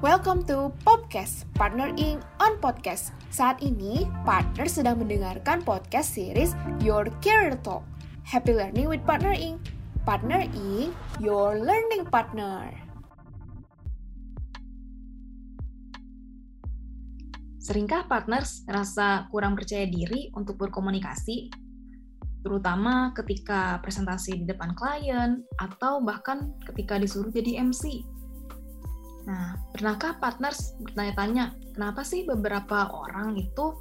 Welcome to Podcast Partner Inc. on Podcast. Saat ini, partner sedang mendengarkan podcast series Your Career Talk. Happy Learning with Partner Inc. Partner Inc. Your Learning Partner. Seringkah partners merasa kurang percaya diri untuk berkomunikasi, terutama ketika presentasi di depan klien atau bahkan ketika disuruh jadi MC? Nah, pernahkah partners bertanya-tanya, kenapa sih beberapa orang itu,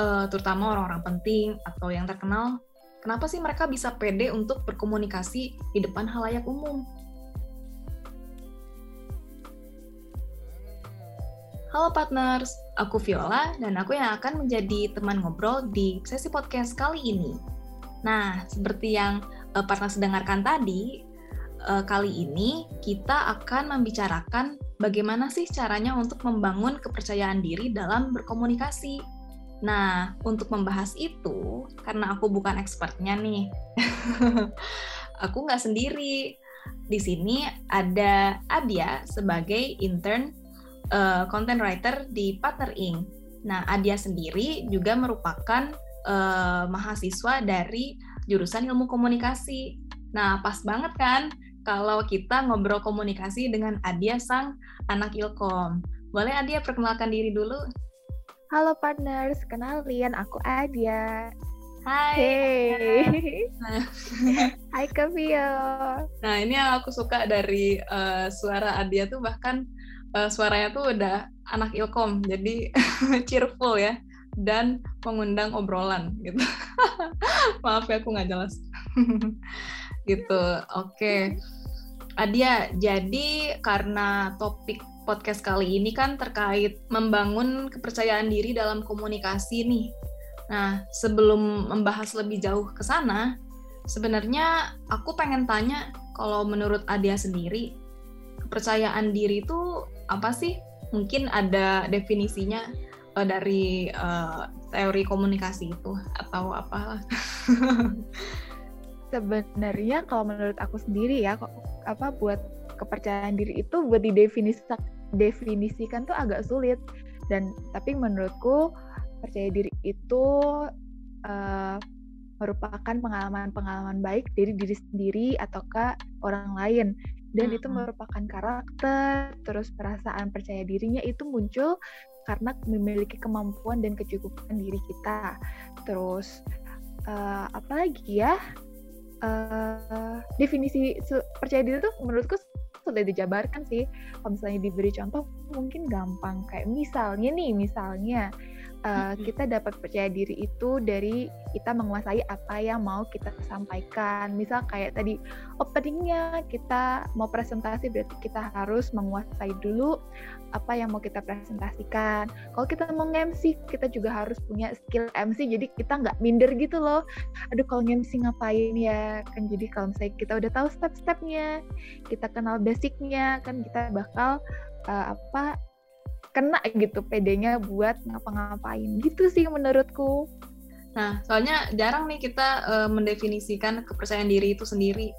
uh, terutama orang-orang penting atau yang terkenal, kenapa sih mereka bisa pede untuk berkomunikasi di depan halayak umum? Halo partners, aku Viola dan aku yang akan menjadi teman ngobrol di sesi podcast kali ini. Nah, seperti yang uh, partners dengarkan tadi, uh, kali ini kita akan membicarakan bagaimana sih caranya untuk membangun kepercayaan diri dalam berkomunikasi. Nah, untuk membahas itu, karena aku bukan expertnya nih, aku nggak sendiri. Di sini ada Adia sebagai intern uh, content writer di Partner Inc. Nah, Adia sendiri juga merupakan uh, mahasiswa dari jurusan ilmu komunikasi. Nah, pas banget kan kalau kita ngobrol komunikasi dengan Adia sang anak Ilkom. Boleh Adia perkenalkan diri dulu? Halo partners, kenalin aku Adia. Hai. Hey. Nah. Hai Kevio. Nah ini yang aku suka dari uh, suara Adia tuh bahkan uh, suaranya tuh udah anak ilkom, jadi cheerful ya dan mengundang obrolan gitu. Maaf ya aku nggak jelas gitu. Oke. Okay. Adia, jadi karena topik podcast kali ini kan terkait membangun kepercayaan diri dalam komunikasi nih. Nah, sebelum membahas lebih jauh ke sana, sebenarnya aku pengen tanya kalau menurut Adia sendiri, kepercayaan diri itu apa sih? Mungkin ada definisinya uh, dari uh, teori komunikasi itu atau apa? sebenarnya kalau menurut aku sendiri ya apa buat kepercayaan diri itu buat didefinisikan definisikan tuh agak sulit. Dan tapi menurutku percaya diri itu uh, merupakan pengalaman-pengalaman baik dari diri sendiri ataukah orang lain. Dan itu merupakan karakter terus perasaan percaya dirinya itu muncul karena memiliki kemampuan dan kecukupan diri kita. Terus uh, apa lagi ya uh, definisi percaya diri tuh menurutku sudah dijabarkan sih. Kalau misalnya diberi contoh mungkin gampang kayak misalnya nih, misalnya uh, kita dapat percaya diri itu dari kita menguasai apa yang mau kita sampaikan. Misal kayak tadi openingnya kita mau presentasi berarti kita harus menguasai dulu apa yang mau kita presentasikan. Kalau kita mau MC, kita juga harus punya skill MC. Jadi kita nggak minder gitu loh. Aduh kalau MC ngapain ya? Kan jadi kalau misalnya kita udah tahu step-stepnya, kita kenal basicnya, kan kita bakal uh, apa kena gitu pedenya buat ngapa-ngapain gitu sih menurutku. Nah, soalnya jarang nih kita uh, mendefinisikan kepercayaan diri itu sendiri.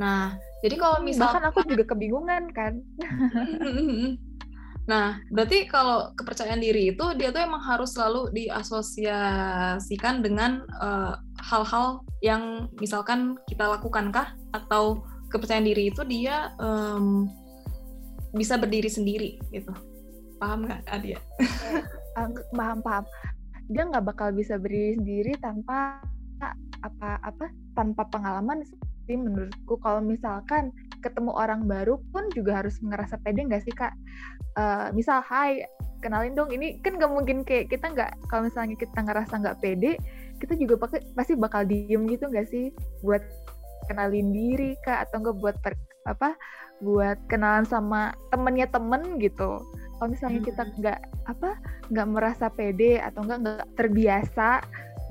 Nah, jadi kalau misalkan bahkan aku juga kebingungan kan. nah, berarti kalau kepercayaan diri itu dia tuh emang harus selalu diasosiasikan dengan hal eh, hal-hal yang misalkan kita lakukan kah atau kepercayaan diri itu dia um, bisa berdiri sendiri gitu paham nggak Adia? Eh, paham paham. Dia nggak bakal bisa berdiri sendiri tanpa apa apa tanpa pengalaman sih menurutku. Kalau misalkan ketemu orang baru pun juga harus ngerasa pede nggak sih kak? Uh, misal Hai kenalin dong ini kan nggak mungkin kayak kita nggak kalau misalnya kita ngerasa nggak pede kita juga pake, pasti bakal diem gitu nggak sih buat kenalin diri kak atau enggak buat per, apa buat kenalan sama temennya temen gitu kalau misalnya kita nggak apa nggak merasa pede atau nggak nggak terbiasa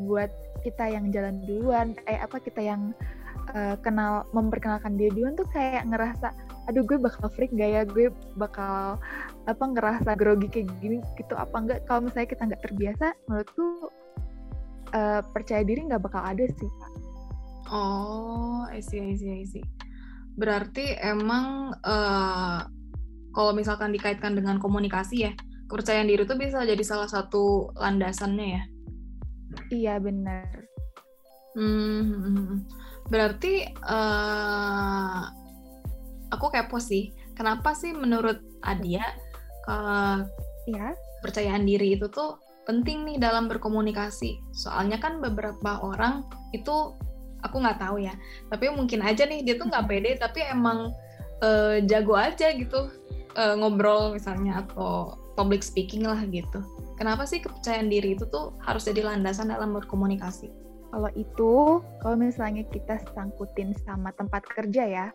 buat kita yang jalan duluan eh apa kita yang uh, kenal memperkenalkan dia duluan tuh kayak ngerasa aduh gue bakal freak gak ya? Gue bakal apa ngerasa grogi kayak gini gitu apa enggak kalau misalnya kita nggak terbiasa menurutku uh, percaya diri nggak bakal ada sih oh I see I see I see. Berarti emang uh, kalau misalkan dikaitkan dengan komunikasi ya, kepercayaan diri itu bisa jadi salah satu landasannya ya. Iya benar. Hmm, berarti uh, aku kepo sih, kenapa sih menurut Adia uh, ya percayaan diri itu tuh penting nih dalam berkomunikasi? Soalnya kan beberapa orang itu aku nggak tahu ya, tapi mungkin aja nih dia tuh nggak pede, tapi emang uh, jago aja gitu uh, ngobrol misalnya atau public speaking lah gitu. Kenapa sih kepercayaan diri itu tuh harus jadi landasan dalam berkomunikasi? Kalau itu, kalau misalnya kita sangkutin sama tempat kerja ya,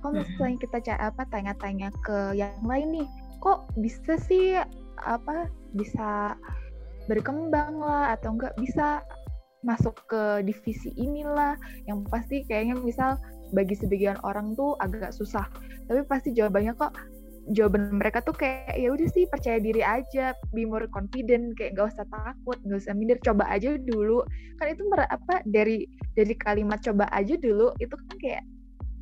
kalau misalnya kita apa tanya-tanya ke yang lain nih, kok bisa sih apa bisa berkembang lah atau enggak bisa masuk ke divisi inilah yang pasti kayaknya misal bagi sebagian orang tuh agak susah tapi pasti jawabannya kok jawaban mereka tuh kayak ya udah sih percaya diri aja be more confident kayak gak usah takut gak usah minder coba aja dulu kan itu apa dari dari kalimat coba aja dulu itu kan kayak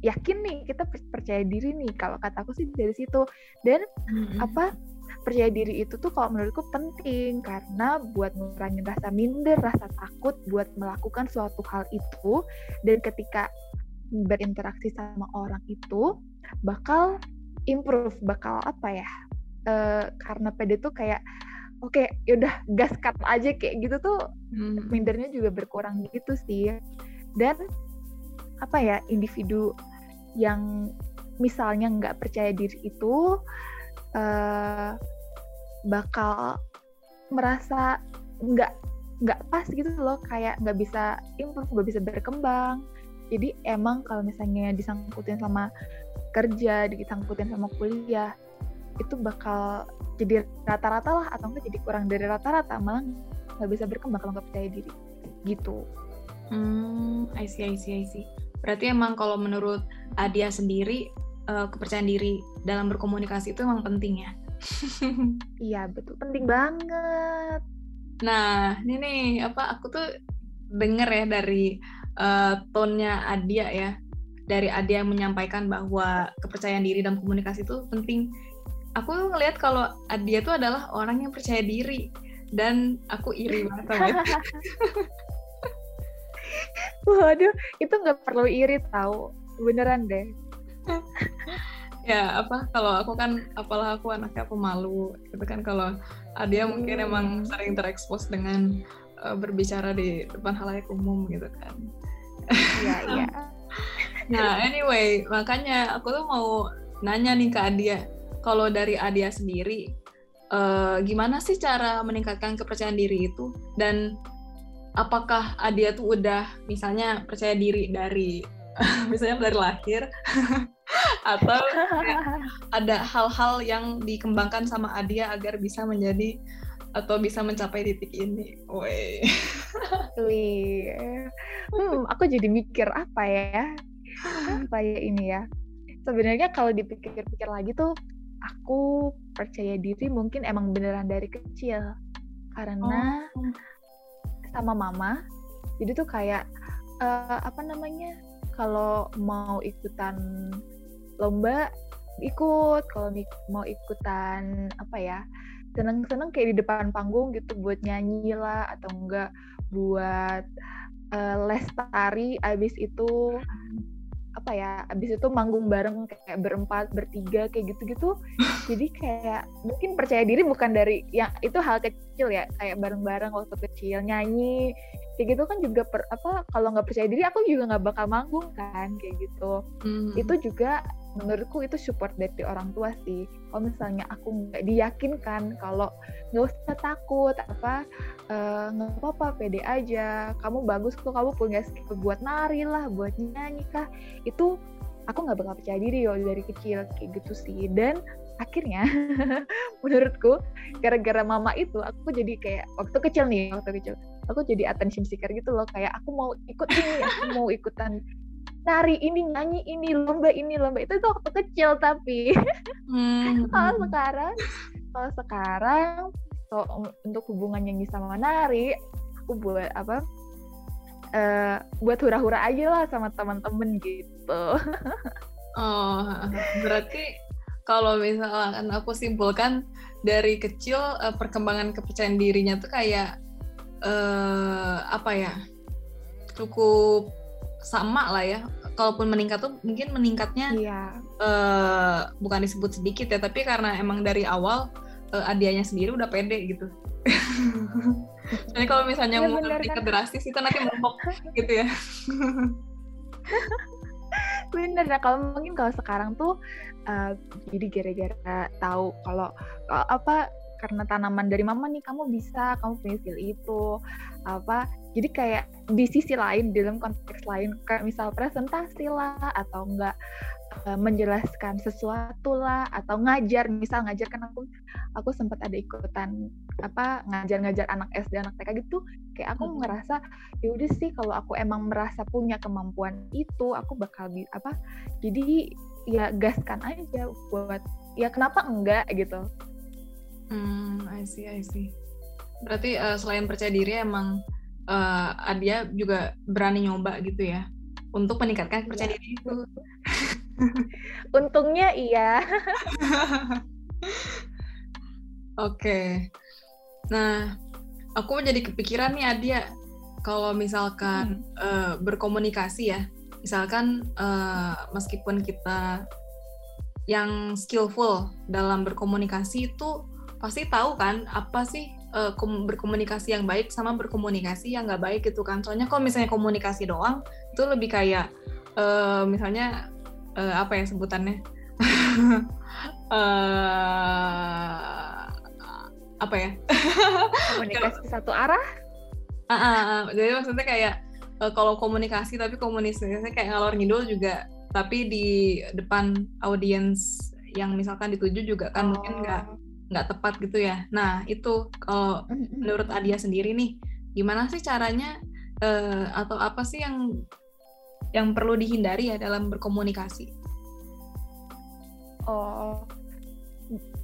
yakin nih kita percaya diri nih kalau kataku sih dari situ dan mm-hmm. apa percaya diri itu tuh kalau menurutku penting karena buat ngurangin rasa minder rasa takut buat melakukan suatu hal itu dan ketika berinteraksi sama orang itu bakal improve bakal apa ya? Uh, karena PD tuh kayak oke okay, yaudah gaskan aja kayak gitu tuh hmm. mindernya juga berkurang gitu sih. Dan apa ya individu yang misalnya nggak percaya diri itu uh, bakal merasa nggak nggak pas gitu loh kayak nggak bisa improve nggak bisa berkembang. Jadi emang kalau misalnya disangkutin sama kerja disangkutin sama kuliah itu bakal jadi rata-rata lah atau enggak jadi kurang dari rata-rata malah nggak bisa berkembang kalau nggak percaya diri. Gitu. Hmm I see I see I see. Berarti emang kalau menurut Adia sendiri uh, kepercayaan diri dalam berkomunikasi itu emang penting ya? Iya betul. Penting banget. Nah ini nih apa aku tuh denger ya dari uh, tonnya Adia ya dari Adia yang menyampaikan bahwa kepercayaan diri dalam komunikasi itu penting. Aku ngelihat kalau Adia itu adalah orang yang percaya diri dan aku iri banget sama itu. Waduh, itu nggak perlu iri tahu, beneran deh. ya apa kalau aku kan apalah aku anaknya pemalu gitu kan kalau Adia mungkin hmm. emang sering terekspos dengan uh, berbicara di depan halayak umum gitu kan. Iya, iya. Nah, anyway, makanya aku tuh mau nanya nih ke Adia. Kalau dari Adia sendiri, uh, gimana sih cara meningkatkan kepercayaan diri itu? Dan apakah Adia tuh udah misalnya percaya diri dari misalnya dari lahir atau ada hal-hal yang dikembangkan sama Adia agar bisa menjadi atau bisa mencapai titik ini. Woi. Hmm, aku jadi mikir apa ya? Apa ya ini ya. Sebenarnya kalau dipikir-pikir lagi tuh aku percaya diri mungkin emang beneran dari kecil. Karena oh. sama mama jadi tuh kayak uh, apa namanya kalau mau ikutan lomba ikut. Kalau mau ikutan apa ya seneng-seneng kayak di depan panggung gitu buat nyanyi lah atau enggak buat uh, les tari abis itu apa ya abis itu manggung bareng kayak berempat bertiga kayak gitu-gitu jadi kayak mungkin percaya diri bukan dari yang itu hal kecil ya kayak bareng-bareng waktu kecil nyanyi kayak gitu kan juga per, apa kalau nggak percaya diri aku juga nggak bakal manggung kan kayak gitu hmm. itu juga menurutku itu support dari orang tua sih. Kalau misalnya aku nggak diyakinkan kalau nggak usah takut apa eh, nggak uh, apa-apa pede aja. Kamu bagus kok kamu punya skill buat nari lah buat nyanyi kah. Itu aku nggak bakal percaya diri yo dari kecil kayak gitu sih. Dan akhirnya menurutku gara-gara mama itu aku jadi kayak waktu kecil nih waktu kecil aku jadi attention seeker gitu loh. Kayak aku mau ikut ini aku mau ikutan nari ini nyanyi ini lomba ini lomba. Itu itu waktu kecil tapi. Hmm. kalau sekarang kalau sekarang so, untuk hubungan nyanyi sama nari aku buat apa uh, buat hura-hura aja lah sama teman-teman gitu. Oh berarti kalau misalkan aku simpulkan dari kecil uh, perkembangan kepercayaan dirinya tuh kayak uh, apa ya cukup sama lah ya kalaupun meningkat tuh mungkin meningkatnya iya. uh, bukan disebut sedikit ya tapi karena emang dari awal uh, adianya sendiri udah pede gitu jadi kalau misalnya ya, mau meningkat kan? drastis itu nanti melompok gitu ya bener nah kalau mungkin kalau sekarang tuh uh, jadi gara-gara tahu kalau uh, apa karena tanaman dari mama nih kamu bisa kamu punya skill itu apa jadi kayak di sisi lain dalam konteks lain kayak misal presentasi lah atau enggak uh, menjelaskan sesuatu lah atau ngajar misal ngajar kan aku aku sempat ada ikutan apa ngajar-ngajar anak SD anak TK gitu kayak aku hmm. ngerasa ya udah sih kalau aku emang merasa punya kemampuan itu aku bakal apa jadi ya gaskan aja buat ya kenapa enggak? gitu. Hmm I see I see. Berarti uh, selain percaya diri emang uh, Adia juga berani nyoba gitu ya untuk meningkatkan percaya ya. diri itu untungnya iya oke okay. nah aku jadi kepikiran nih Adia kalau misalkan hmm. uh, berkomunikasi ya misalkan uh, meskipun kita yang skillful dalam berkomunikasi itu pasti tahu kan apa sih uh, berkomunikasi yang baik sama berkomunikasi yang nggak baik gitu kan. Soalnya kalau misalnya komunikasi doang itu lebih kayak uh, misalnya uh, apa ya sebutannya? Uh, apa ya? Komunikasi satu arah? Uh, uh, uh, jadi maksudnya kayak uh, kalau komunikasi tapi komunikasinya kayak ngalor ngidul juga tapi di depan audiens yang misalkan dituju juga kan oh. mungkin nggak nggak tepat gitu ya. Nah itu kalau menurut Adia sendiri nih, gimana sih caranya uh, atau apa sih yang yang perlu dihindari ya dalam berkomunikasi? Oh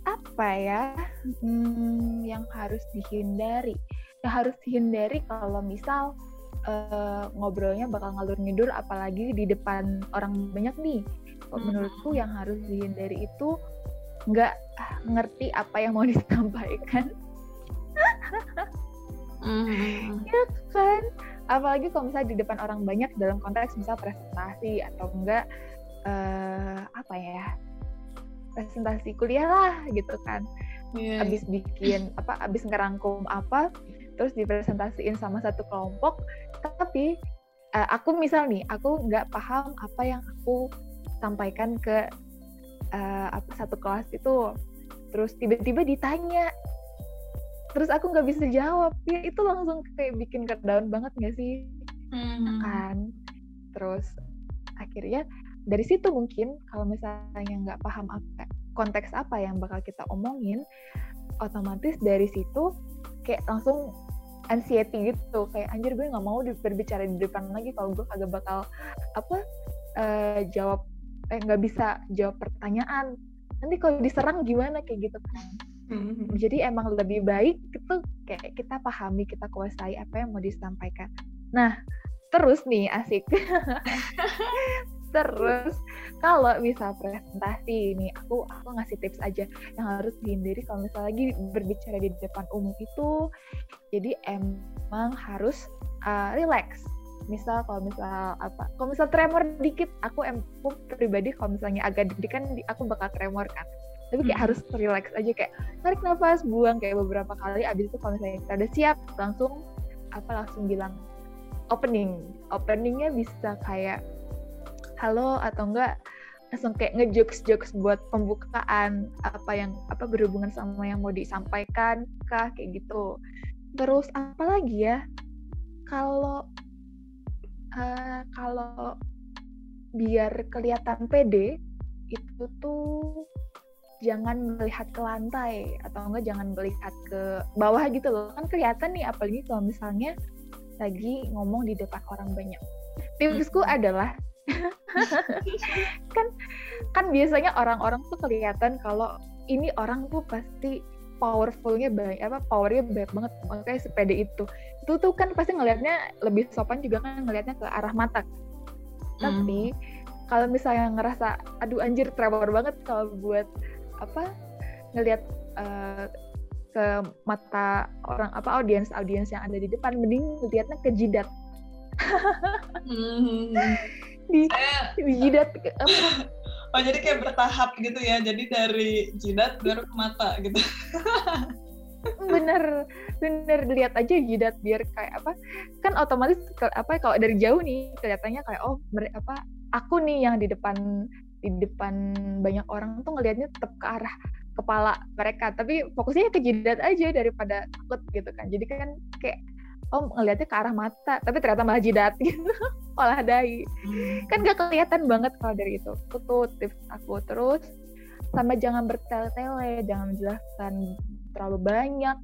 apa ya hmm, yang harus dihindari? Yang harus dihindari kalau misal uh, ngobrolnya bakal ngalur ngidur apalagi di depan orang banyak nih menurutku yang harus dihindari itu nggak ngerti apa yang mau disampaikan mm. ya kan apalagi kalau misalnya di depan orang banyak dalam konteks misal presentasi atau enggak uh, apa ya presentasi kuliah lah gitu kan yeah. abis bikin apa abis ngerangkum apa terus dipresentasiin sama satu kelompok tapi uh, aku misal nih aku nggak paham apa yang aku sampaikan ke uh, apa satu kelas itu terus tiba-tiba ditanya. Terus aku nggak bisa jawab. Ya itu langsung kayak bikin down banget nggak sih? Hmm. kan? Terus akhirnya dari situ mungkin kalau misalnya nggak paham apa konteks apa yang bakal kita omongin otomatis dari situ kayak langsung anxiety gitu. Kayak anjir gue nggak mau berbicara di depan lagi. Kalau gue kagak bakal apa uh, jawab eh nggak bisa jawab pertanyaan. Nanti kalau diserang gimana kayak gitu kan. Mm-hmm. jadi emang lebih baik itu kayak kita pahami kita kuasai apa yang mau disampaikan. Nah terus nih asik. Terus kalau bisa presentasi ini aku aku ngasih tips aja yang harus dihindari kalau misalnya lagi berbicara di depan umum itu. Jadi emang harus uh, relax misal kalau misal apa kalau misal tremor dikit aku em aku pribadi kalau misalnya agak deg-degan aku bakal tremor kan. Tapi kayak hmm. harus relax aja kayak tarik nafas buang kayak beberapa kali abis itu kalau misalnya kita udah siap langsung apa langsung bilang opening. Openingnya bisa kayak halo atau enggak langsung kayak ngejokes jokes buat pembukaan apa yang apa berhubungan sama yang mau disampaikan kah kayak gitu. Terus apa lagi ya kalau uh, kalau biar kelihatan pede itu tuh jangan melihat ke lantai atau enggak jangan melihat ke bawah gitu loh. Kan kelihatan nih apalagi kalau misalnya lagi ngomong di depan orang banyak. Tipsku adalah kan kan biasanya orang-orang tuh kelihatan kalau ini orang tuh pasti powerfulnya banyak apa powernya banyak banget makanya sepeda itu itu tuh kan pasti ngelihatnya lebih sopan juga kan ngelihatnya ke arah mata mm. tapi kalau misalnya ngerasa aduh anjir tremor banget kalau buat apa ngelihat uh, ke mata orang apa audiens audiens yang ada di depan mending lihatnya ke jidat hmm. di, di jidat apa Oh jadi kayak bertahap gitu ya. Jadi dari jidat baru ke mata gitu. bener bener lihat aja jidat biar kayak apa kan otomatis apa kalau dari jauh nih kelihatannya kayak oh apa aku nih yang di depan di depan banyak orang tuh ngelihatnya tetap ke arah kepala mereka tapi fokusnya ke jidat aja daripada takut gitu kan jadi kan kayak oh ngelihatnya ke arah mata tapi ternyata malah jidat gitu malah dahi hmm. kan gak kelihatan banget kalau dari itu. Itu tuh tips aku. Terus sama jangan bertele-tele jangan menjelaskan terlalu banyak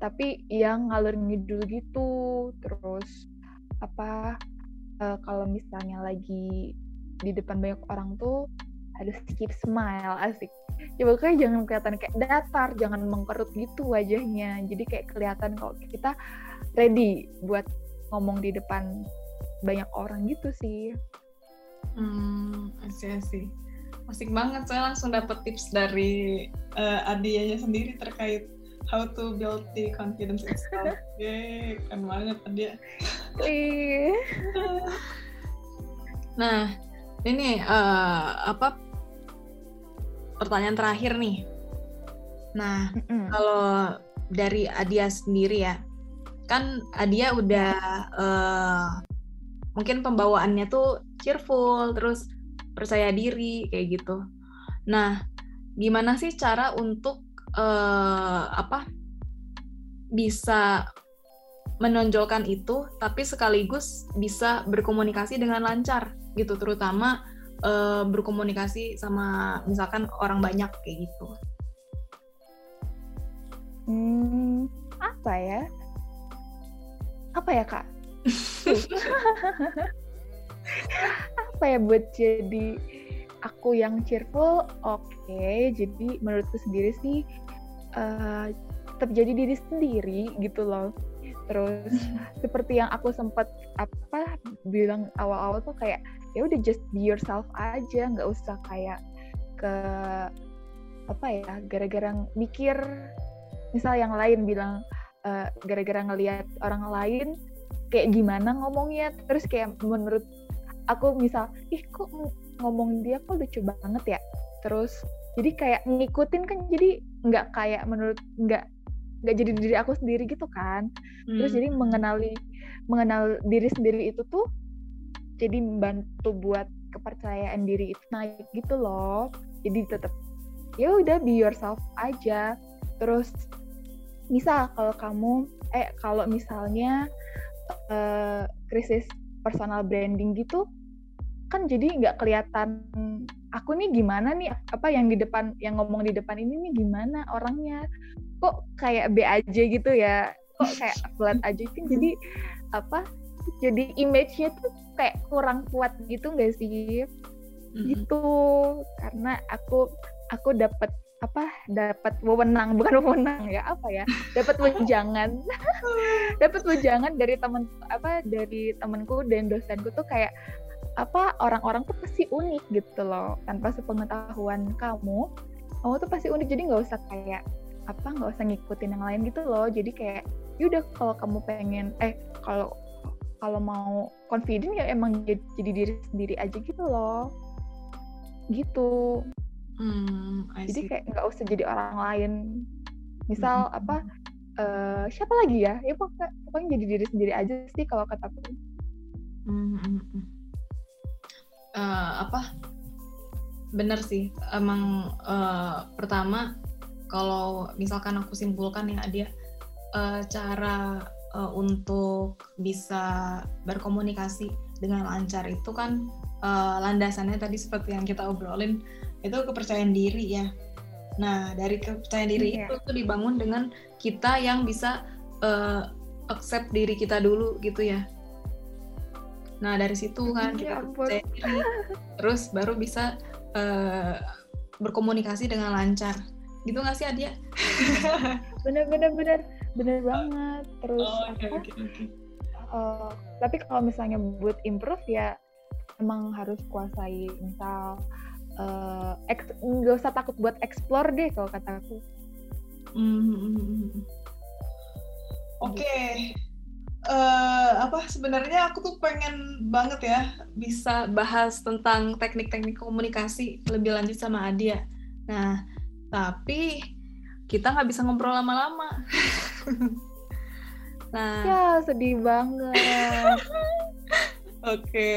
tapi yang ngalur ngidul gitu. Terus apa uh, kalau misalnya lagi di depan banyak orang tuh harus keep smile asik. Coba kayak jangan kelihatan kayak datar jangan mengkerut gitu wajahnya. Jadi kayak kelihatan kalau kita ready buat ngomong di depan banyak orang gitu sih hmm asik asik asik banget saya langsung dapet tips dari uh, Adianya sendiri terkait how to build the confidence itself. Yeay, keren banget Adia. nah, ini uh, apa pertanyaan terakhir nih. Nah, mm -hmm. kalau dari Adia sendiri ya, kan Adia udah uh, mungkin pembawaannya tuh cheerful, terus percaya diri kayak gitu. Nah, gimana sih cara untuk uh, apa bisa menonjolkan itu, tapi sekaligus bisa berkomunikasi dengan lancar gitu, terutama uh, berkomunikasi sama misalkan orang banyak kayak gitu. Hmm, apa ya? Apa ya kak? apa ya buat jadi aku yang cheerful? Oke, okay, jadi menurutku sendiri sih uh, tetap jadi diri sendiri gitu loh terus seperti yang aku sempat apa bilang awal-awal tuh kayak ya udah just be yourself aja nggak usah kayak ke apa ya gara-gara mikir misal yang lain bilang uh, gara-gara ngelihat orang lain kayak gimana ngomongnya? Terus kayak menurut aku misal ih kok ngomong dia kok lucu banget ya? Terus jadi kayak ngikutin kan jadi nggak kayak menurut nggak nggak jadi diri aku sendiri gitu kan. Hmm. terus jadi mengenali mengenal diri sendiri itu tuh jadi bantu buat kepercayaan diri itu naik gitu loh. Jadi tetap ya udah be yourself aja. Terus misal kalau kamu eh kalau misalnya uh, krisis personal branding gitu kan jadi nggak kelihatan aku nih gimana nih? Apa yang di depan yang ngomong di depan ini nih gimana orangnya? Kok kayak B aja gitu ya? Kok kayak flat aja kan jadi apa jadi image-nya tuh kayak kurang kuat gitu gak sih? Mm-hmm. gitu. Karena aku aku dapat apa dapat wewenang bukan wewenang ya apa ya dapat wejangan. Dapat wejangan dari teman apa dari temanku dan dosenku tuh kayak apa orang-orang tuh pasti unik gitu loh tanpa sepengetahuan kamu kamu tuh pasti unik. Jadi nggak usah kayak apa nggak usah ngikutin yang lain gitu loh. Jadi kayak yaudah kalau kamu pengen eh kalau kalau mau confident ya emang jadi, jadi diri sendiri aja gitu loh. Gitu hmm, jadi kayak nggak usah jadi orang lain. Misal hmm. apa uh, siapa lagi ya? Ya pokoknya, pokoknya jadi diri sendiri aja sih kalau kataku hmm. uh, apa? Bener sih emang uh, pertama kalau misalkan aku simpulkan ya dia uh, cara uh, untuk bisa berkomunikasi dengan lancar itu kan uh, landasannya tadi seperti yang kita obrolin itu kepercayaan diri ya nah dari kepercayaan diri yeah. itu tuh dibangun dengan kita yang bisa uh, accept diri kita dulu gitu ya Nah dari situ kan ya kita percaya diri, terus baru bisa uh, berkomunikasi dengan lancar. Gitu nggak sih Adia? bener bener bener bener banget. Terus oh, okay, apa? Okay, okay. Uh, tapi kalau misalnya buat improve ya emang harus kuasai misal uh, nggak usah takut buat explore deh kalau kataku. Mm-hmm. Oke, okay. uh, eh, apa sebenarnya aku tuh pengen banget ya bisa bahas tentang teknik-teknik komunikasi lebih lanjut sama Adia. Nah, tapi kita nggak bisa ngobrol lama-lama. nah, ya sedih banget. Oke, okay.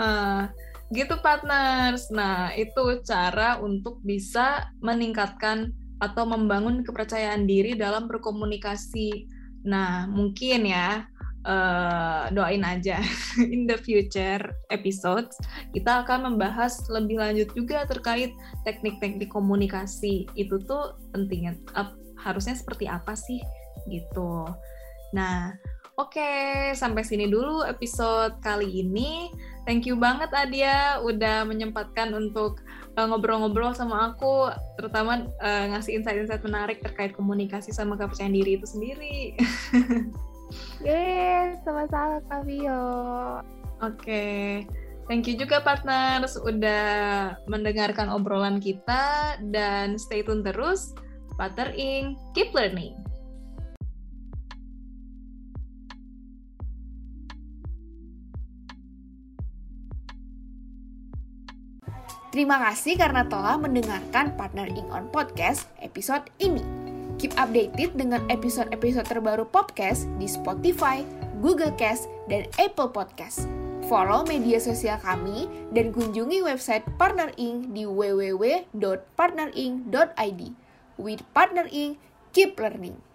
uh, gitu partners. Nah itu cara untuk bisa meningkatkan atau membangun kepercayaan diri dalam berkomunikasi. Nah mungkin ya uh, doain aja in the future episodes kita akan membahas lebih lanjut juga terkait teknik-teknik komunikasi itu tuh pentingnya uh, harusnya seperti apa sih gitu. Nah Oke, sampai sini dulu episode kali ini. Thank you banget Adia udah menyempatkan untuk uh, ngobrol-ngobrol sama aku, terutama uh, ngasih insight-insight menarik terkait komunikasi sama kepercayaan diri itu sendiri. Yeay, sama-sama Kak Vio. Oke, thank you juga partners udah mendengarkan obrolan kita dan stay tune terus. Partner Ing, keep learning. Terima kasih karena telah mendengarkan Partner Ing On Podcast episode ini. Keep updated dengan episode-episode terbaru podcast di Spotify, Google Cast, dan Apple Podcast. Follow media sosial kami dan kunjungi website Partner Ing di www.partnering.id. With Partner Ing, keep learning.